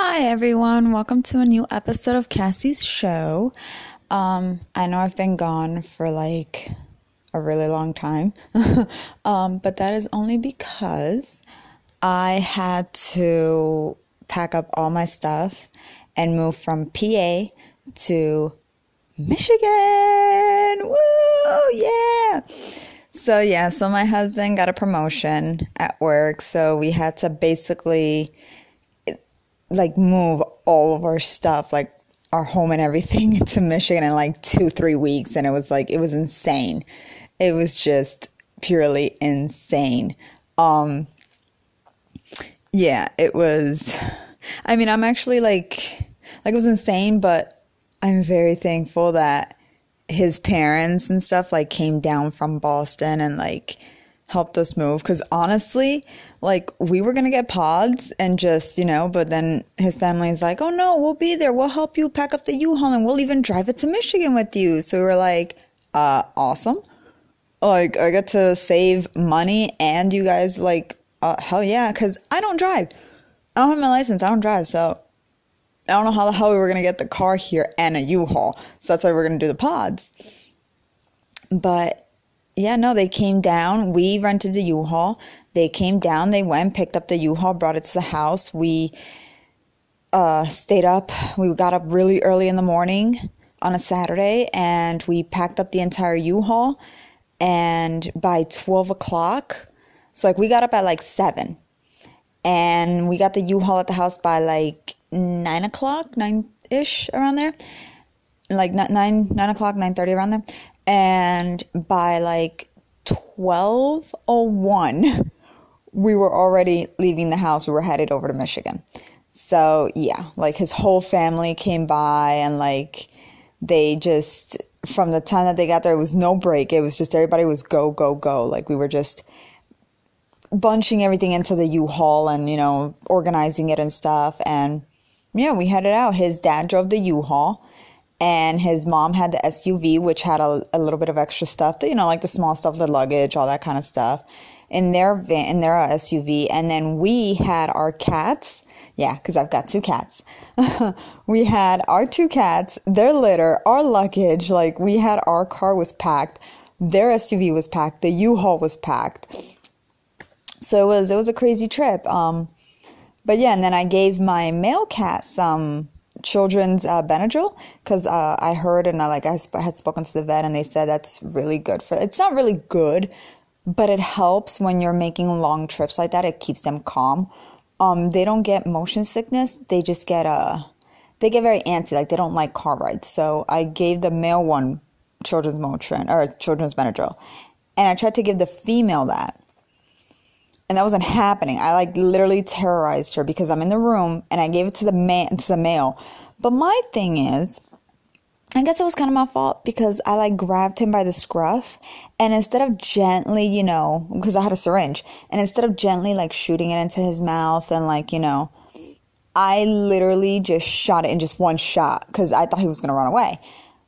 Hi, everyone. Welcome to a new episode of Cassie's show. Um, I know I've been gone for like a really long time, um, but that is only because I had to pack up all my stuff and move from PA to Michigan. Woo! Yeah. So, yeah, so my husband got a promotion at work, so we had to basically like move all of our stuff, like our home and everything to Michigan in like two, three weeks. And it was like, it was insane. It was just purely insane. Um, yeah, it was, I mean, I'm actually like, like it was insane, but I'm very thankful that his parents and stuff like came down from Boston and like helped us move. Cause honestly, like we were gonna get pods and just you know but then his family's like oh no we'll be there. We'll help you pack up the u-haul and we'll even drive it to michigan with you. So we were like uh awesome. Like i get to save money and you guys like uh, hell yeah because i don't drive. I don't have my license. I don't drive so i don't know how the hell we were gonna get the car here and a u-haul. So that's why we're gonna do the pods. But yeah, no, they came down. We rented the U-Haul. They came down, they went, picked up the U-Haul, brought it to the house. We uh, stayed up. We got up really early in the morning on a Saturday and we packed up the entire U-Haul. And by 12 o'clock, so like we got up at like 7 and we got the U-Haul at the house by like 9 o'clock, 9 ish around there. Like 9, 9 o'clock, 9.30 around there and by like 1201 we were already leaving the house. We were headed over to michigan. So yeah like his whole family came by and like they just from the time that they got there it was no break. It was just everybody was go go go. Like we were just bunching everything into the u-haul and you know organizing it and stuff. And yeah we headed out. His dad drove the u-haul and his mom had the SUV, which had a, a little bit of extra stuff, you know, like the small stuff, the luggage, all that kind of stuff, in their van, in their uh, SUV. And then we had our cats. Yeah, because I've got two cats. we had our two cats, their litter, our luggage. Like we had our car was packed, their SUV was packed, the U-Haul was packed. So it was it was a crazy trip. Um, but yeah, and then I gave my male cat some children's uh, Benadryl because uh, I heard and I like I sp- had spoken to the vet and they said that's really good for. It's not really good, but it helps when you're making long trips like that. It keeps them calm. Um, they don't get motion sickness. They just get a. Uh, they get very antsy. Like they don't like car rides. So I gave the male one children's Motrin or children's Benadryl, and I tried to give the female that and that wasn't happening. I like literally terrorized her because I'm in the room and I gave it to the man to the male. But my thing is, I guess it was kind of my fault because I like grabbed him by the scruff and instead of gently, you know, because I had a syringe, and instead of gently like shooting it into his mouth and like, you know, I literally just shot it in just one shot because I thought he was to run away.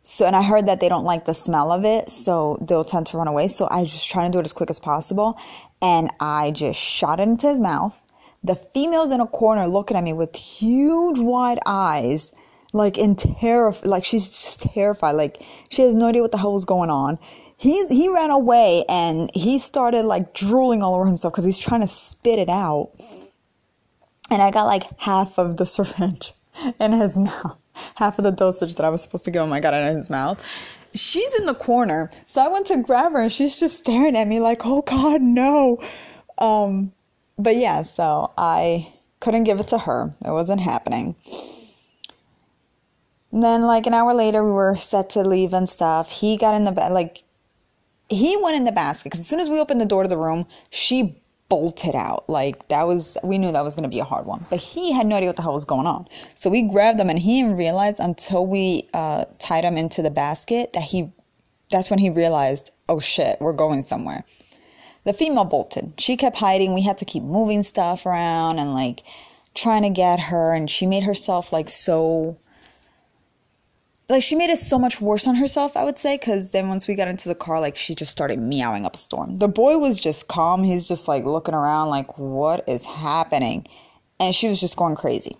So, and I heard that they don't like the smell of it, so they'll tend to run away. So I was just trying to do it as quick as possible and I just shot it into his mouth. The female's in a corner looking at me with huge wide eyes, like in terror, like she's just terrified. Like she has no idea what the hell was going on. He's, he ran away and he started like drooling all over himself because he's trying to spit it out. And I got like half of the syringe in his mouth, half of the dosage that I was supposed to give him. I got it in his mouth she's in the corner. So I went to grab her and she's just staring at me like, oh God, no. Um, but yeah, so I couldn't give it to her. It wasn't happening. And then, like an hour later, we were set to leave and stuff. He got in the bed, like, he went in the basket because as soon as we opened the door to the room, she bolted out. Like that was, we knew that was to be a hard one. But he had no idea what the hell was going on. So we grabbed him and he didn't realize until we uh, tied him into the basket that he, that's when he realized, oh shit, we're going somewhere. The female bolted. She kept hiding. We had to keep moving stuff around and like trying to get her. And she made herself like so like she made it so much worse on herself i would say because then once we got into the car like she just started meowing up a storm the boy was just calm he's just like looking around like what is happening and she was just going crazy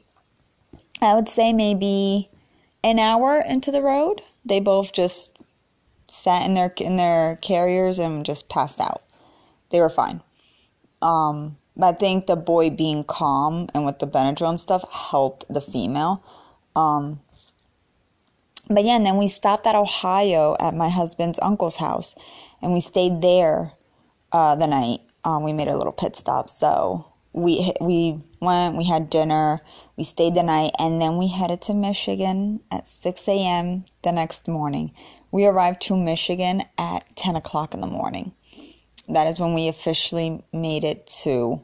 I would say maybe an hour into the road, they both just sat in their in their carriers and just passed out. They were fine. Um, I think the boy being calm and with the Benadryl and stuff helped the female. Um, but yeah, and then we stopped at Ohio at my husband's uncle's house, and we stayed there uh, the night. Um, we made a little pit stop, so we we went, we had dinner, we stayed the night, and then we headed to Michigan at 6 a.m. the next morning. We arrived to Michigan at 10 o'clock in the morning. That is when we officially made it to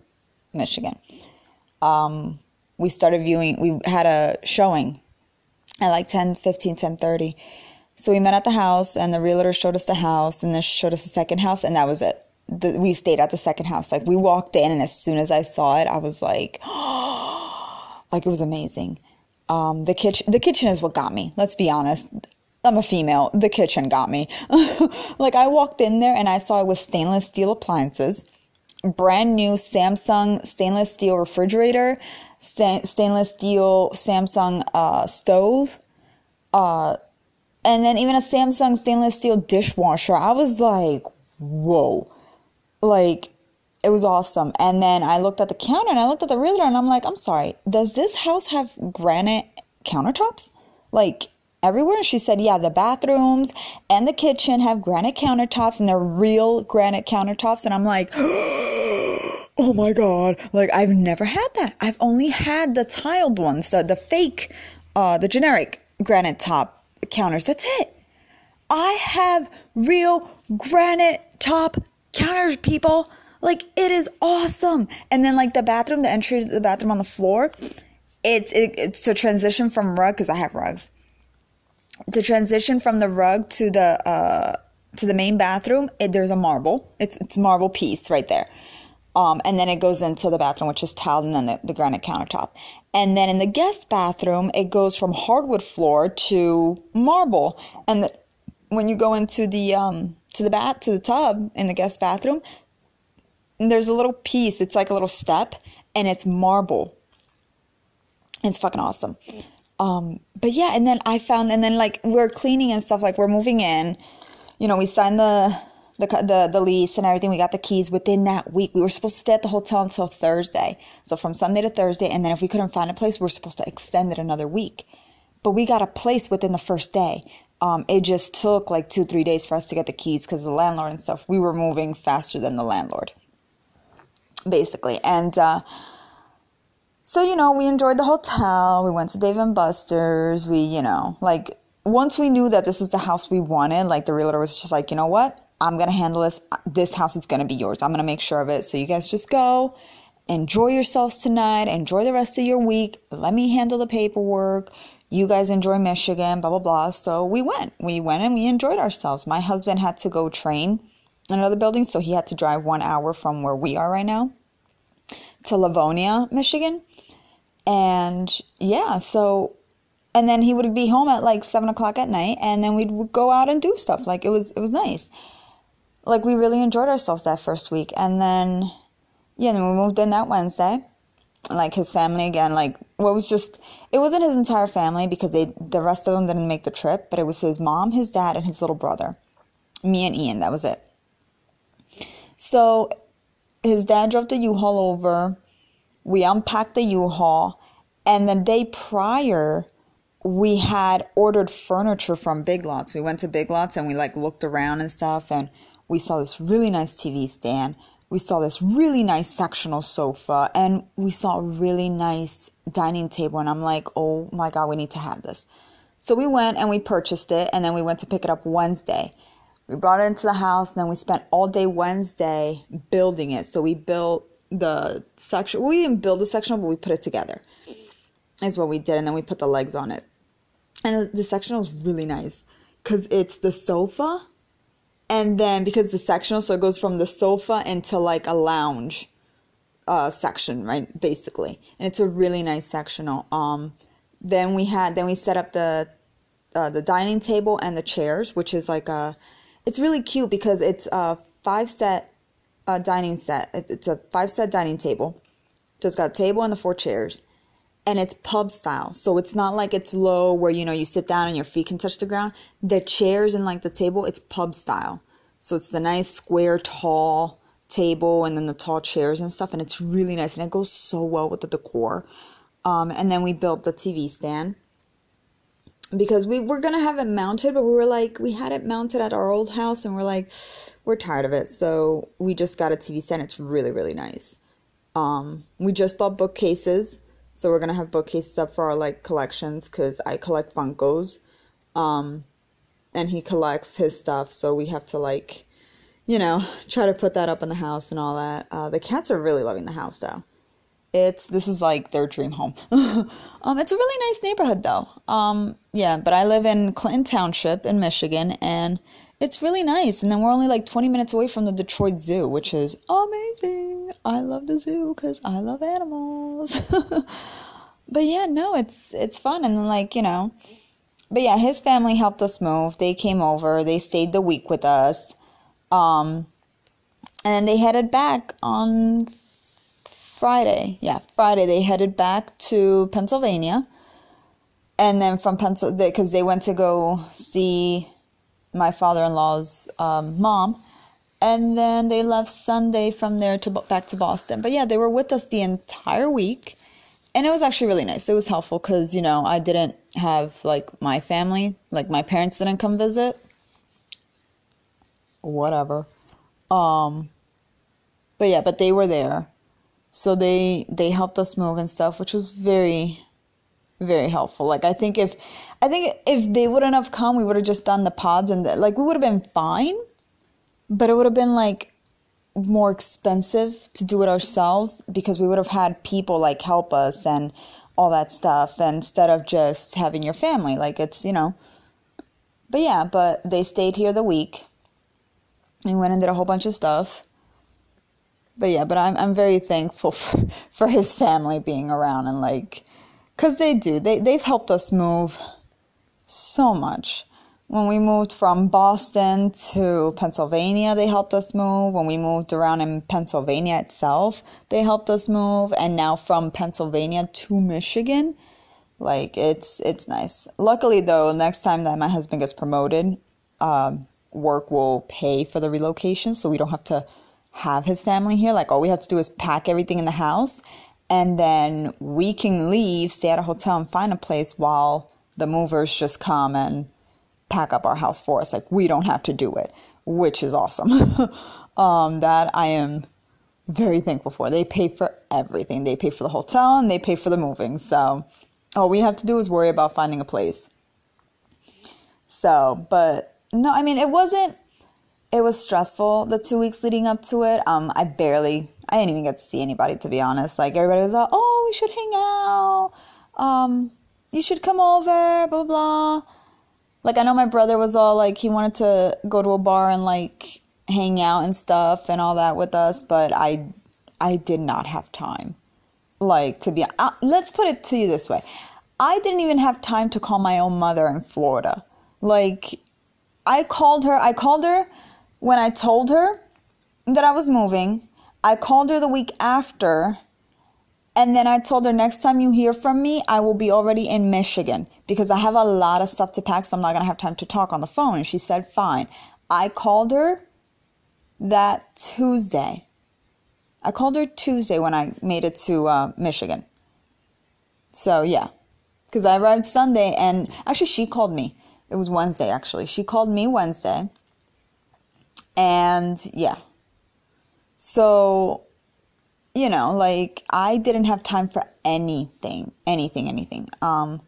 Michigan. Um, we started viewing, we had a showing at like 10, 15, 10 30. So we met at the house, and the realtor showed us the house, and then showed us the second house, and that was it the, we stayed at the second house. Like we walked in, and as soon as I saw it, I was like, like it was amazing. Um, the kitchen, the kitchen is what got me. Let's be honest. I'm a female. The kitchen got me. like I walked in there and I saw it with stainless steel appliances, brand new Samsung stainless steel refrigerator, sta- stainless steel Samsung uh, stove, uh, and then even a Samsung stainless steel dishwasher. I was like, whoa like it was awesome. And then I looked at the counter and I looked at the realtor and I'm like, I'm sorry, does this house have granite countertops? Like everywhere? And she said, yeah, the bathrooms and the kitchen have granite countertops and they're real granite countertops. And I'm like, oh my God. Like I've never had that. I've only had the tiled ones, so the fake, uh, the generic granite top counters. That's it. I have real granite top counters, people. Like it is awesome. And then like the bathroom, the entry to the bathroom on the floor, it's it, it's a transition from rug because I have rugs. To transition from the rug to the uh to the main bathroom, it, there's a marble. It's it's marble piece right there. Um, and then it goes into the bathroom, which is tiled, and then the, the granite countertop. And then in the guest bathroom, it goes from hardwood floor to marble. And the, when you go into the um, to the bath to the tub in the guest bathroom there's a little piece it's like a little step and it's marble it's fucking awesome um but yeah and then i found and then like we're cleaning and stuff like we're moving in. You know we signed the the, the the lease and everything. We got the keys within that week. We were supposed to stay at the hotel until thursday. So from sunday to thursday and then if we couldn't find a place we're supposed to extend it another week. But we got a place within the first day. Um, it just took like two, three days for us to get the keys because the landlord and stuff, we were moving faster than the landlord, basically. And uh, so, you know, we enjoyed the hotel. We went to Dave and Buster's. We, you know, like once we knew that this is the house we wanted, like the realtor was just like, you know what? I'm going to handle this. This house is going to be yours. I'm going to make sure of it. So you guys just go. Enjoy yourselves tonight. Enjoy the rest of your week. Let me handle the paperwork you guys enjoy Michigan, blah, blah, blah. So we went. We went and we enjoyed ourselves. My husband had to go train in another building, so he had to drive one hour from where we are right now to Livonia, Michigan. And yeah, so and then he would be home at like seven o'clock at night and then we'd go out and do stuff. Like it was it was nice. Like we really enjoyed ourselves that first week. And then yeah, then we moved in that Wednesday like his family again like what was just it wasn't his entire family because they the rest of them didn't make the trip but it was his mom his dad and his little brother me and ian that was it so his dad drove the u-haul over we unpacked the u-haul and the day prior we had ordered furniture from big lots. We went to big lots and we like looked around and stuff and we saw this really nice tv stand. We saw this really nice sectional sofa and we saw a really nice dining table and i'm like oh my god we need to have this. So we went and we purchased it and then we went to pick it up wednesday. We brought it into the house and then we spent all day wednesday building it. So we built the section we didn't build the sectional but we put it together is what we did and then we put the legs on it. And the sectional is really nice because it's the sofa and then because the sectional so it goes from the sofa into like a lounge uh, section right basically. And it's a really nice sectional. Um then we had then we set up the uh, the dining table and the chairs which is like a it's really cute because it's a five set uh, dining set. It's a five set dining table. So it's got a table and the four chairs and it's pub style. So it's not like it's low where you know you sit down and your feet can touch the ground. The chairs and like the table, it's pub style. So it's the nice square tall table and then the tall chairs and stuff and it's really nice and it goes so well with the decor. Um, and then we built the TV stand because we were gonna have it mounted, but we were like, we had it mounted at our old house, and we're like, we're tired of it, so we just got a TV stand. It's really, really nice. Um, we just bought bookcases, so we're gonna have bookcases up for our like collections because I collect Funkos, um, and he collects his stuff, so we have to like, you know, try to put that up in the house and all that. Uh, the cats are really loving the house though. It's this is like their dream home. um, it's a really nice neighborhood though. Um, yeah, but I live in Clinton Township in Michigan, and it's really nice. And then we're only like 20 minutes away from the Detroit Zoo, which is amazing. I love the zoo because I love animals. but yeah, no, it's it's fun, and then like you know, but yeah, his family helped us move. They came over. They stayed the week with us. Um, and then they headed back on Friday. Yeah, Friday they headed back to Pennsylvania. And then from Pennsylvania, because they went to go see my father in law's um, mom. And then they left Sunday from there to back to Boston. But yeah, they were with us the entire week. And it was actually really nice. It was helpful because, you know, I didn't have like my family, like my parents didn't come visit. Whatever. Um, but yeah, but they were there so they they helped us move and stuff which was very very helpful. Like i think if i think if they wouldn't have come we would have just done the pods and the, like we would have been fine but it would have been like more expensive to do it ourselves because we would have had people like help us and all that stuff instead of just having your family. Like it's you know but yeah but they stayed here the week and went and did a whole bunch of stuff. But yeah, but I'm I'm very thankful for, for his family being around and like, cause they do they they've helped us move so much. When we moved from Boston to Pennsylvania, they helped us move. When we moved around in Pennsylvania itself, they helped us move. And now from Pennsylvania to Michigan, like it's it's nice. Luckily though, next time that my husband gets promoted, um, work will pay for the relocation, so we don't have to have his family here. Like all we have to do is pack everything in the house and then we can leave, stay at a hotel and find a place while the movers just come and pack up our house for us. Like we don't have to do it, which is awesome. um, that I am very thankful for. They pay for everything. They pay for the hotel and they pay for the moving. So all we have to do is worry about finding a place. So, but no, I mean, it wasn't it was stressful the two weeks leading up to it. Um, I barely, I didn't even get to see anybody to be honest. Like everybody was like, "Oh, we should hang out. Um, you should come over." Blah blah. Like I know my brother was all like he wanted to go to a bar and like hang out and stuff and all that with us, but I, I did not have time. Like to be, uh, let's put it to you this way, I didn't even have time to call my own mother in Florida. Like I called her. I called her when I told her that I was moving, I called her the week after and then I told her next time you hear from me, I will be already in Michigan because I have a lot of stuff to pack, so I'm not going to have time to talk on the phone. And she said, fine. I called her that Tuesday. I called her Tuesday when I made it to uh, Michigan. So, yeah. Because I arrived Sunday and actually, she called me. It was Wednesday, actually. She called me Wednesday and yeah. So, you know, like I didn't have time for anything, anything, anything. Um,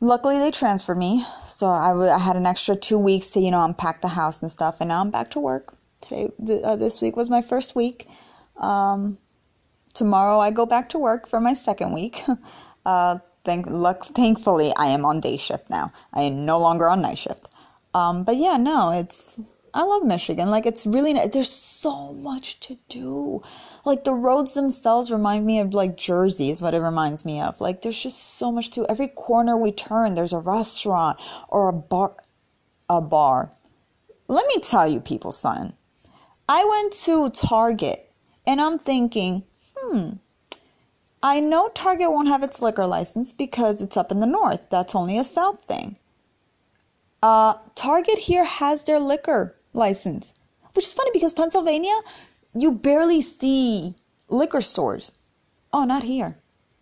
luckily they transferred me. So I, w- I had an extra two weeks to, you know, unpack the house and stuff. And now I'm back to work. Today, th- uh, this week was my first week. Um, tomorrow I go back to work for my second week. Uh, thank, luck, thankfully I am on day shift now. I am no longer on night shift. Um, but yeah, no, it's I love Michigan. Like it's really there's so much to do. Like the roads themselves remind me of like Jersey is what it reminds me of. Like there's just so much to every corner we turn there's a restaurant or a bar a bar. Let me tell you people, son. I went to Target and I'm thinking, hmm, I know Target won't have its liquor license because it's up in the north. That's only a south thing. Uh, Target here has their liquor license, which is funny because Pennsylvania, you barely see liquor stores. Oh, not here.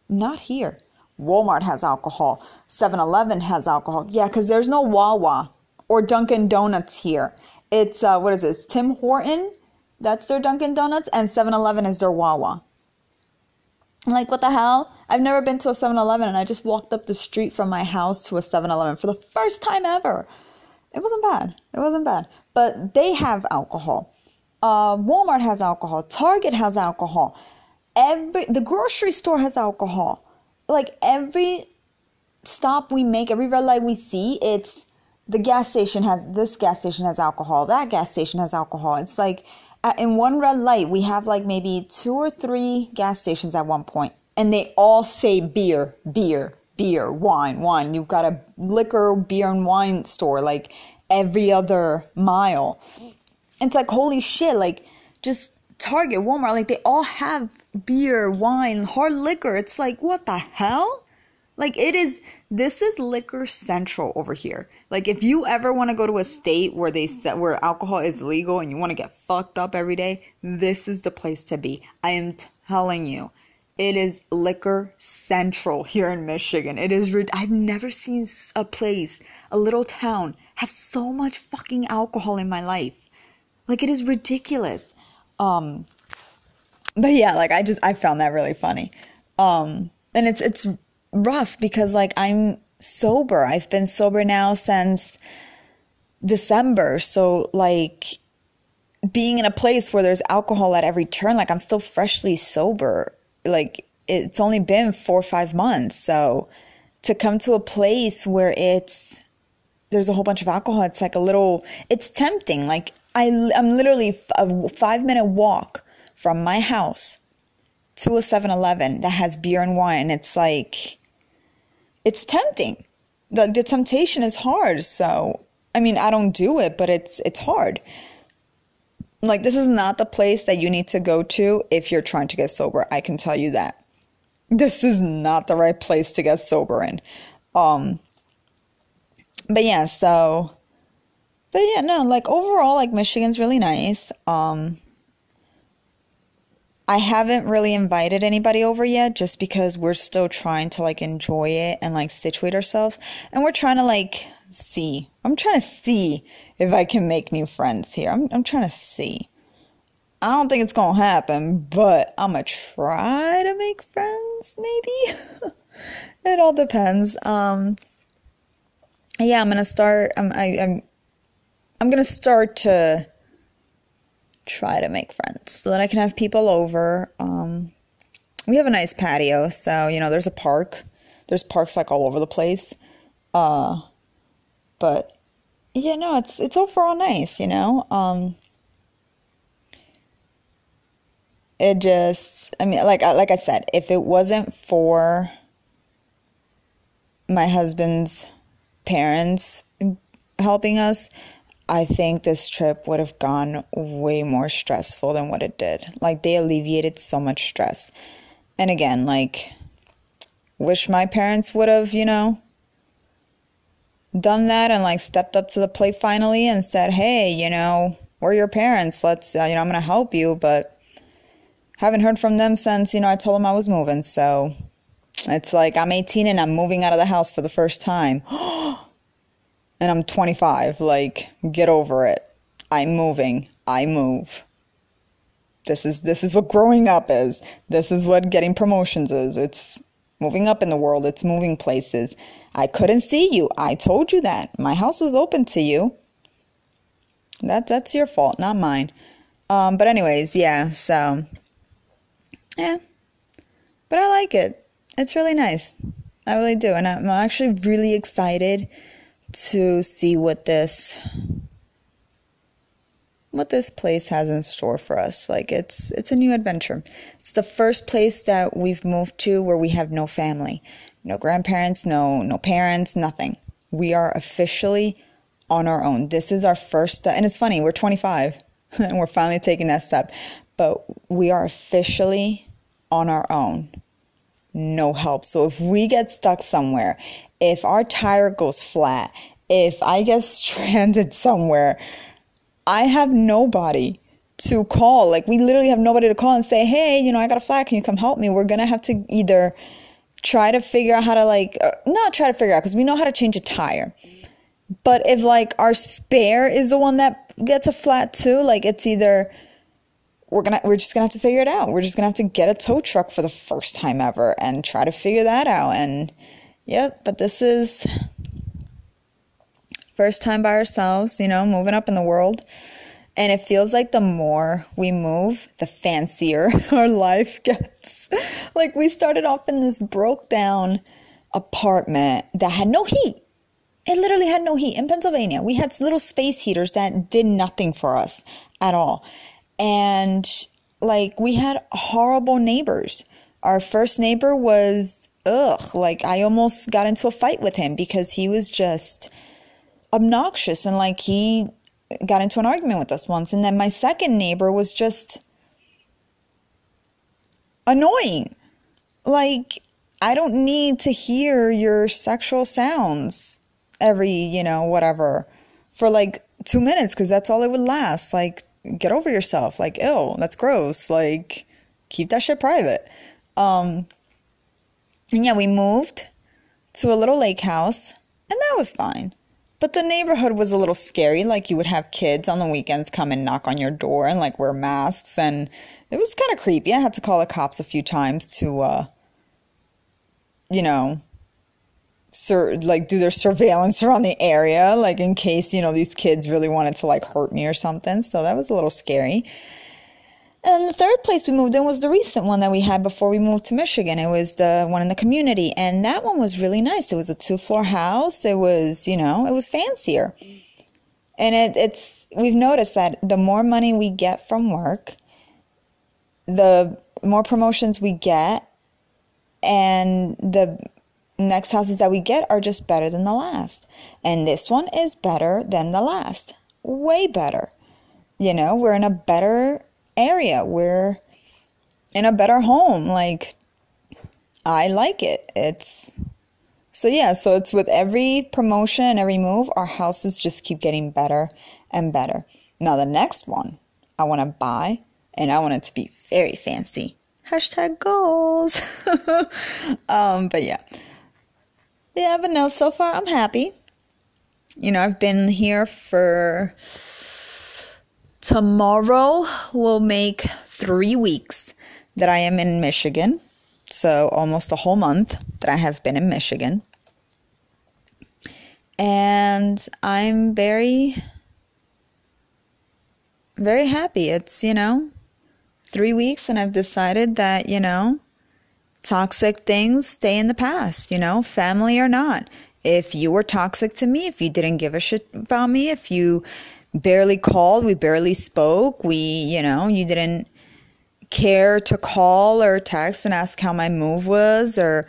Not here. Walmart has alcohol. 7 Eleven has alcohol. Yeah, because there's no Wawa or Dunkin' Donuts here. It's, uh, what is this? Tim Horton? That's their Dunkin' Donuts. And 7 Eleven is their Wawa. Like, what the hell? I've never been to a 7 Eleven and I just walked up the street from my house to a 7 Eleven for the first time ever. It wasn't bad. It wasn't bad. But they have alcohol. Uh, Walmart has alcohol. Target has alcohol. Every the grocery store has alcohol. Like every stop we make, every red light we see, it's the gas station has this gas station has alcohol. That gas station has alcohol. It's like in one red light, we have like maybe two or three gas stations at one point, and they all say beer, beer, beer, wine, wine. You've got a liquor, beer, and wine store like every other mile. It's like, holy shit, like just Target, Walmart, like they all have beer, wine, hard liquor. It's like, what the hell? Like it is this is liquor central over here. Like if you ever want to go to a state where they set where alcohol is legal and you want to get fucked up every day, this is the place to be. I am telling you. It is liquor central here in Michigan. It is I've never seen a place, a little town have so much fucking alcohol in my life. Like it is ridiculous. Um but yeah, like I just I found that really funny. Um and it's it's rough because like I'm sober. I've been sober now since December. So like being in a place where there's alcohol at every turn, like I'm still freshly sober. Like it's only been four or five months. So to come to a place where it's there's a whole bunch of alcohol, it's like a little, it's tempting. Like I, I'm literally a five minute walk from my house to a 7 Eleven that has beer and wine. It's like, it's tempting. The, the temptation is hard. So, I mean, I don't do it, but it's, it's hard. Like, this is not the place that you need to go to if you're trying to get sober. I can tell you that. This is not the right place to get sober in. Um, but yeah, so, but yeah, no, like overall, like Michigan's really nice. Um, I haven't really invited anybody over yet just because we're still trying to like enjoy it and like situate ourselves. And we're trying to like see. I'm trying to see if I can make new friends here. I'm, I'm trying to see. I don't think it's to happen, but I'm to try to make friends maybe. it all depends. Um, yeah, I'm to start. I'm, I, I'm, I'm going to start to try to make friends so that I can have people over. Um, we have a nice patio, so you know, there's a park. There's parks like all over the place. Uh, but yeah, no, it's it's overall nice, you know. Um, it just, I mean, like like I said, if it wasn't for my husband's parents helping us, I think this trip would have gone way more stressful than what it did. Like, they alleviated so much stress. And again, like, wish my parents would have, you know, done that and like stepped up to the plate finally and said, hey, you know, we're your parents. Let's, uh, you know, I'm going to help you. But haven't heard from them since, you know, I told them I was moving. So it's like I'm 18 and I'm moving out of the house for the first time. and I'm 25. Like, get over it. I'm moving. I move. This is this is what growing up is. This is what getting promotions is. It's moving up in the world. It's moving places. I couldn't see you. I told you that. My house was open to you. That that's your fault, not mine. Um, but anyways, yeah. So, yeah. But I like it. It's really nice. I really do, and I'm actually really excited to see what this what this place has in store for us. Like it's it's a new adventure. It's the first place that we've moved to where we have no family, no grandparents, no no parents, nothing. We are officially on our own. This is our first step. And it's funny, we're 25 and we're finally taking that step. But we are officially on our own. no help. So if we get stuck somewhere, if our tire goes flat, if I get stranded somewhere, I have nobody to call. Like we literally have nobody to call and say, "Hey, you know, I got a flat. Can you come help me?" We're gonna have to either try to figure out how to like uh, not try to figure out because we know how to change a tire. But if like our spare is the one that gets a flat too, like it's either we're gonna we're just gonna have to figure it out. We're just gonna have to get a tow truck for the first time ever and try to figure that out. And yep, but this is first time by ourselves, you know, moving up in the world. And it feels like the more we move, the fancier our life gets. like we started off in this broke down apartment that had no heat. It literally had no heat in Pennsylvania. We had little space heaters that did nothing for us at all. And like we had horrible neighbors. Our first neighbor was ugh, like I almost got into a fight with him because he was just obnoxious and like he got into an argument with us once. And then my second neighbor was just annoying. Like, I don't need to hear your sexual sounds every, you know, whatever, for like two minutes because that's all it would last. Like, get over yourself. Like, ew, that's gross. Like, keep that shit private. Um, and yeah, we moved to a little lake house, and that was fine. But the neighborhood was a little scary. Like you would have kids on the weekends come and knock on your door and like wear masks, and it was kind of creepy. I had to call the cops a few times to, uh, you know, sur- like do their surveillance around the area, like in case you know these kids really wanted to like hurt me or something. So that was a little scary. And the third place we moved in was the recent one that we had before we moved to Michigan. It was the one in the community. And that one was really nice. It was a two floor house. It was, you know, it was fancier. And it, it's, we've noticed that the more money we get from work, the more promotions we get, and the next houses that we get are just better than the last. And this one is better than the last. Way better. You know, we're in a better area. We're in a better home. Like, I like it. It's so, yeah, so it's with every promotion and every move, our houses just keep getting better and better. Now, the next one I want to buy, and I want it to be very fancy. Hashtag goals. um, but yeah. Yeah, but no, so far I'm happy. You know, I've been here for Tomorrow will make three weeks that I am in Michigan. So almost a whole month that I have been in Michigan. And I'm very, very happy. It's, you know, three weeks and I've decided that, you know, toxic things stay in the past, you know, family or not. If you were toxic to me, if you didn't give a shit about me, if you barely called, we barely spoke. We, you know, you didn't care to call or text and ask how my move was or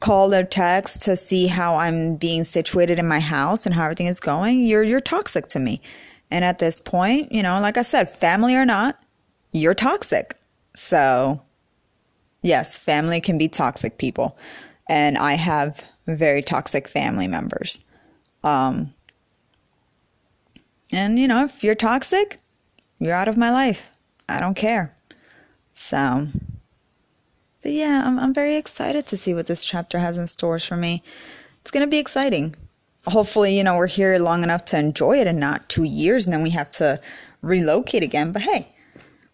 call or text to see how I'm being situated in my house and how everything is going, you're you're toxic to me. And at this point, you know, like I said, family or not, you're toxic. So, yes, family can be toxic people. And I have very toxic family members. Um, and, you know, if you're toxic, you're out of my life. I don't care. So, but yeah, I'm, I'm very excited to see what this chapter has in stores for me. It's going to be exciting. Hopefully, you know, we're here long enough to enjoy it and not two years and then we have to relocate again. But hey,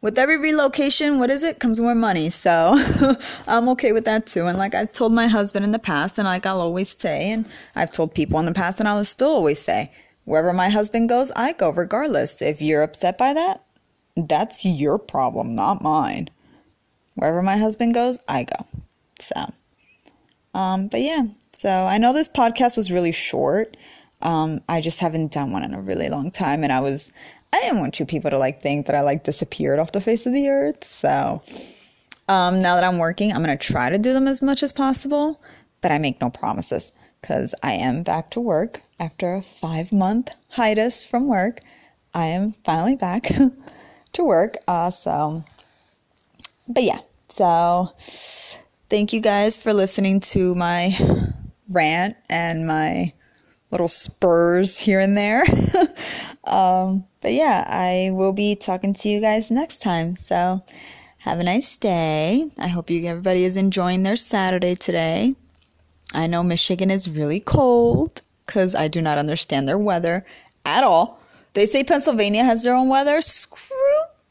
with every relocation, what is it? Comes more money. So I'm okay with that too. And like I've told my husband in the past, and like I'll always say, and I've told people in the past, and I'll still always say, Wherever my husband goes, I go regardless. If you're upset by that, that's your problem, not mine. Wherever my husband goes, I go. So, um, but yeah, so I know this podcast was really short. Um, I just haven't done one in a really long time, and I was, I didn't want you people to like think that I like disappeared off the face of the earth. So, um, now that I'm working, I'm gonna try to do them as much as possible, but I make no promises because I am back to work after a five month hiatus from work. I am finally back to work. Uh, so, but yeah, so thank you guys for listening to my rant and my little spurs here and there. um, but yeah, I will be talking to you guys next time. So have a nice day. I hope you everybody is enjoying their Saturday today. I know Michigan is really cold because I do not understand their weather at all. They say Pennsylvania has their own weather. Screw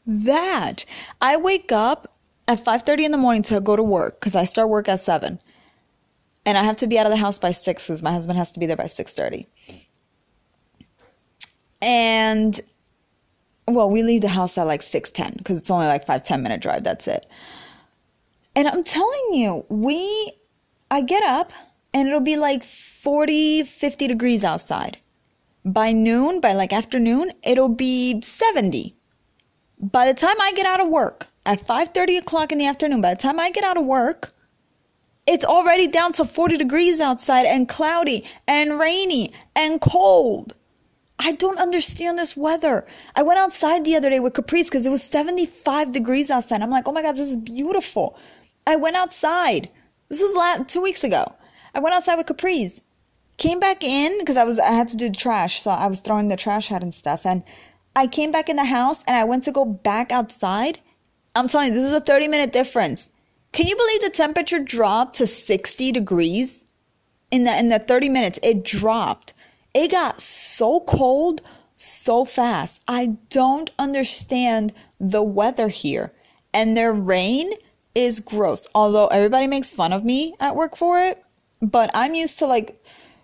that. I wake up at 5:30 in the morning to go to work cuz I start work at 7. And I have to be out of the house by 6 cuz my husband has to be there by 6:30. And well, we leave the house at like 6:10 cuz it's only like 5 10 minute drive, that's it. And I'm telling you, we I get up and it'll be like 40, 50 degrees outside. By noon, by like afternoon, it'll be 70. By the time I get out of work at 5:30 o'clock in the afternoon, by the time I get out of work, it's already down to 40 degrees outside and cloudy and rainy and cold. I don't understand this weather. I went outside the other day with Caprice because it was 75 degrees outside. I'm like, oh my God, this is beautiful. I went outside. This was two weeks ago. I went outside with capris. Came back in because I was I had to do the trash, so I was throwing the trash out and stuff. And I came back in the house and I went to go back outside. I'm telling you, this is a 30 minute difference. Can you believe the temperature dropped to 60 degrees in the in the 30 minutes? It dropped. It got so cold so fast. I don't understand the weather here. And their rain is gross. Although everybody makes fun of me at work for it, but I'm used to like,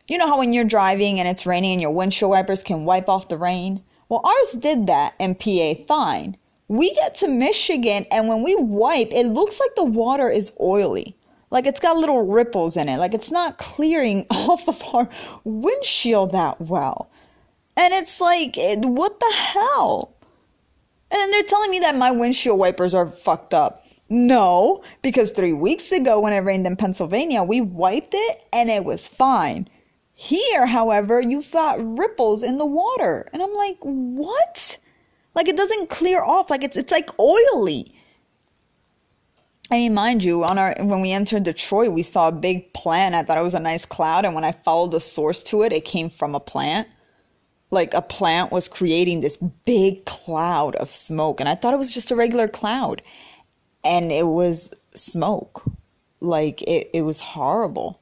you know how when you're driving and it's raining and your windshield wipers can wipe off the rain? Well, ours did that in PA fine. We get to Michigan and when we wipe, it looks like the water is oily. Like it's got little ripples in it. Like it's not clearing off of our windshield that well. And it's like, eh, what the hell? And they're telling me that my windshield wipers are fucked up. No, because three weeks ago when it rained in Pennsylvania, we wiped it and it was fine. Here, however, you've got ripples in the water. And I'm like, what? Like it doesn't clear off. Like it's it's like oily. I mean, mind you, on our when we entered Detroit, we saw a big plant. I thought it was a nice cloud, and when I followed the source to it, it came from a plant. Like a plant was creating this big cloud of smoke, and I thought it was just a regular cloud and it was smoke. Like it, it was horrible.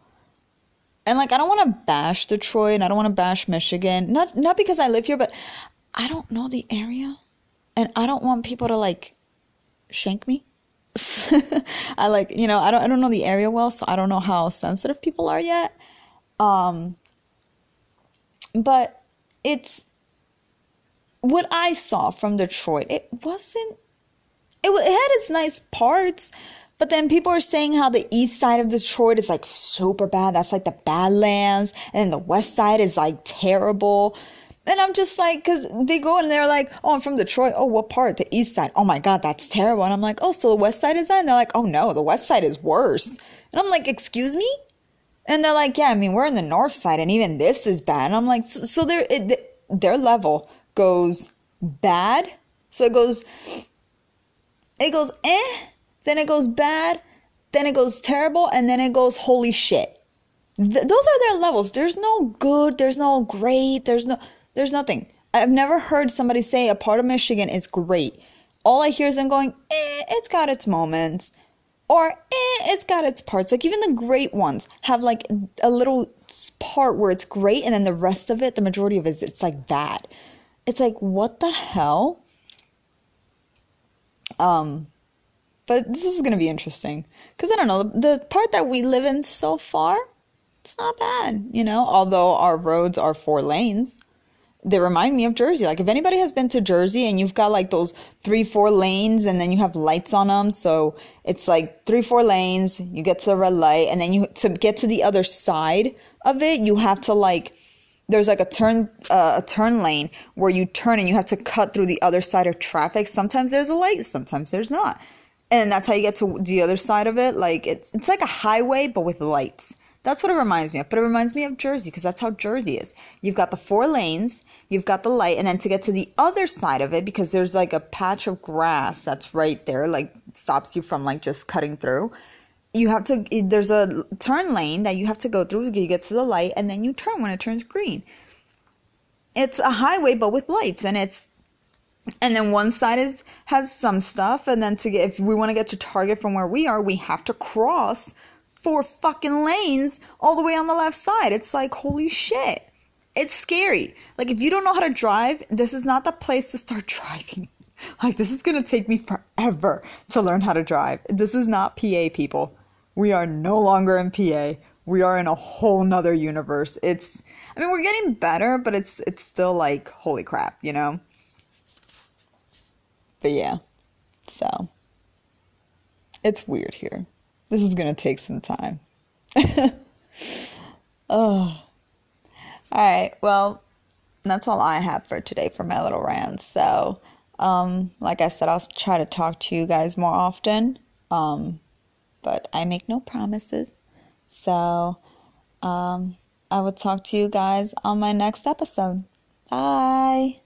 And like I don't want to bash Detroit and I don't want to bash Michigan. Not not because I live here, but I don't know the area. And I don't want people to like shank me. I like, you know, I don't I don't know the area well, so I don't know how sensitive people are yet. Um but it's what I saw from Detroit. It wasn't it, it had its nice parts, but then people are saying how the east side of Detroit is like super bad. That's like the Badlands. And the west side is like terrible. And I'm just like, because they go and they're like, oh, I'm from Detroit. Oh, what part? The east side. Oh my God, that's terrible. And I'm like, oh, so the west side is that? And they're like, oh no, the west side is worse. And I'm like, excuse me? And they're like, yeah, I mean, we're in the north side and even this is bad. And I'm like, so, so their, it, their level goes bad. So it goes it goes eh, then it goes bad, then it goes terrible, and then it goes holy shit. Th- those are their levels. There's no good, there's no great, there's no there's nothing. I've never heard somebody say a part of Michigan is great. All I hear is them going, eh, it's got its moments. Or eh, it's got its parts. Like even the great ones have like a little part where it's great and then the rest of it, the majority of it, it's like bad. It's like, what the hell? Um, but this is going to be interesting because I don't know the part that we live in so far. It's not bad, you know. Although our roads are four lanes, they remind me of Jersey. Like if anybody has been to Jersey and you've got like those three, four lanes and then you have lights on them. So it's like three, four lanes, you get to the red light and then you, to get to the other side of it, you have to like, there's like a turn uh, a turn lane where you turn and you have to cut through the other side of traffic. Sometimes there's a light, sometimes there's not. And that's how you get to the other side of it. Like it's it's like a highway but with lights. That's what it reminds me of. But it reminds me of Jersey because that's how Jersey is. You've got the four lanes, you've got the light, and then to get to the other side of it, because there's like a patch of grass that's right there, like stops you from like just cutting through. You have to there's a turn lane that you have to go through you get to the light and then you turn when it turns green. It's a highway but with lights and it's and then one side is has some stuff and then to get if we want to get to target from where we are we have to cross four fucking lanes all the way on the left side. It's like holy shit. It's scary. Like if you don't know how to drive this is not the place to start driving. Like this is going to take me forever to learn how to drive. This is not pa people we are no longer in pa we are in a whole nother universe it's i mean we're getting better but it's it's still like holy crap you know but yeah, so it's weird here. This is gonna take some time. oh. Alright, well, that's all I have for today for my little rant. So, um, like I said, I'll try to talk to you guys more often. Um, but I make no promises. So, um, I will talk to you guys on my next episode. Bye.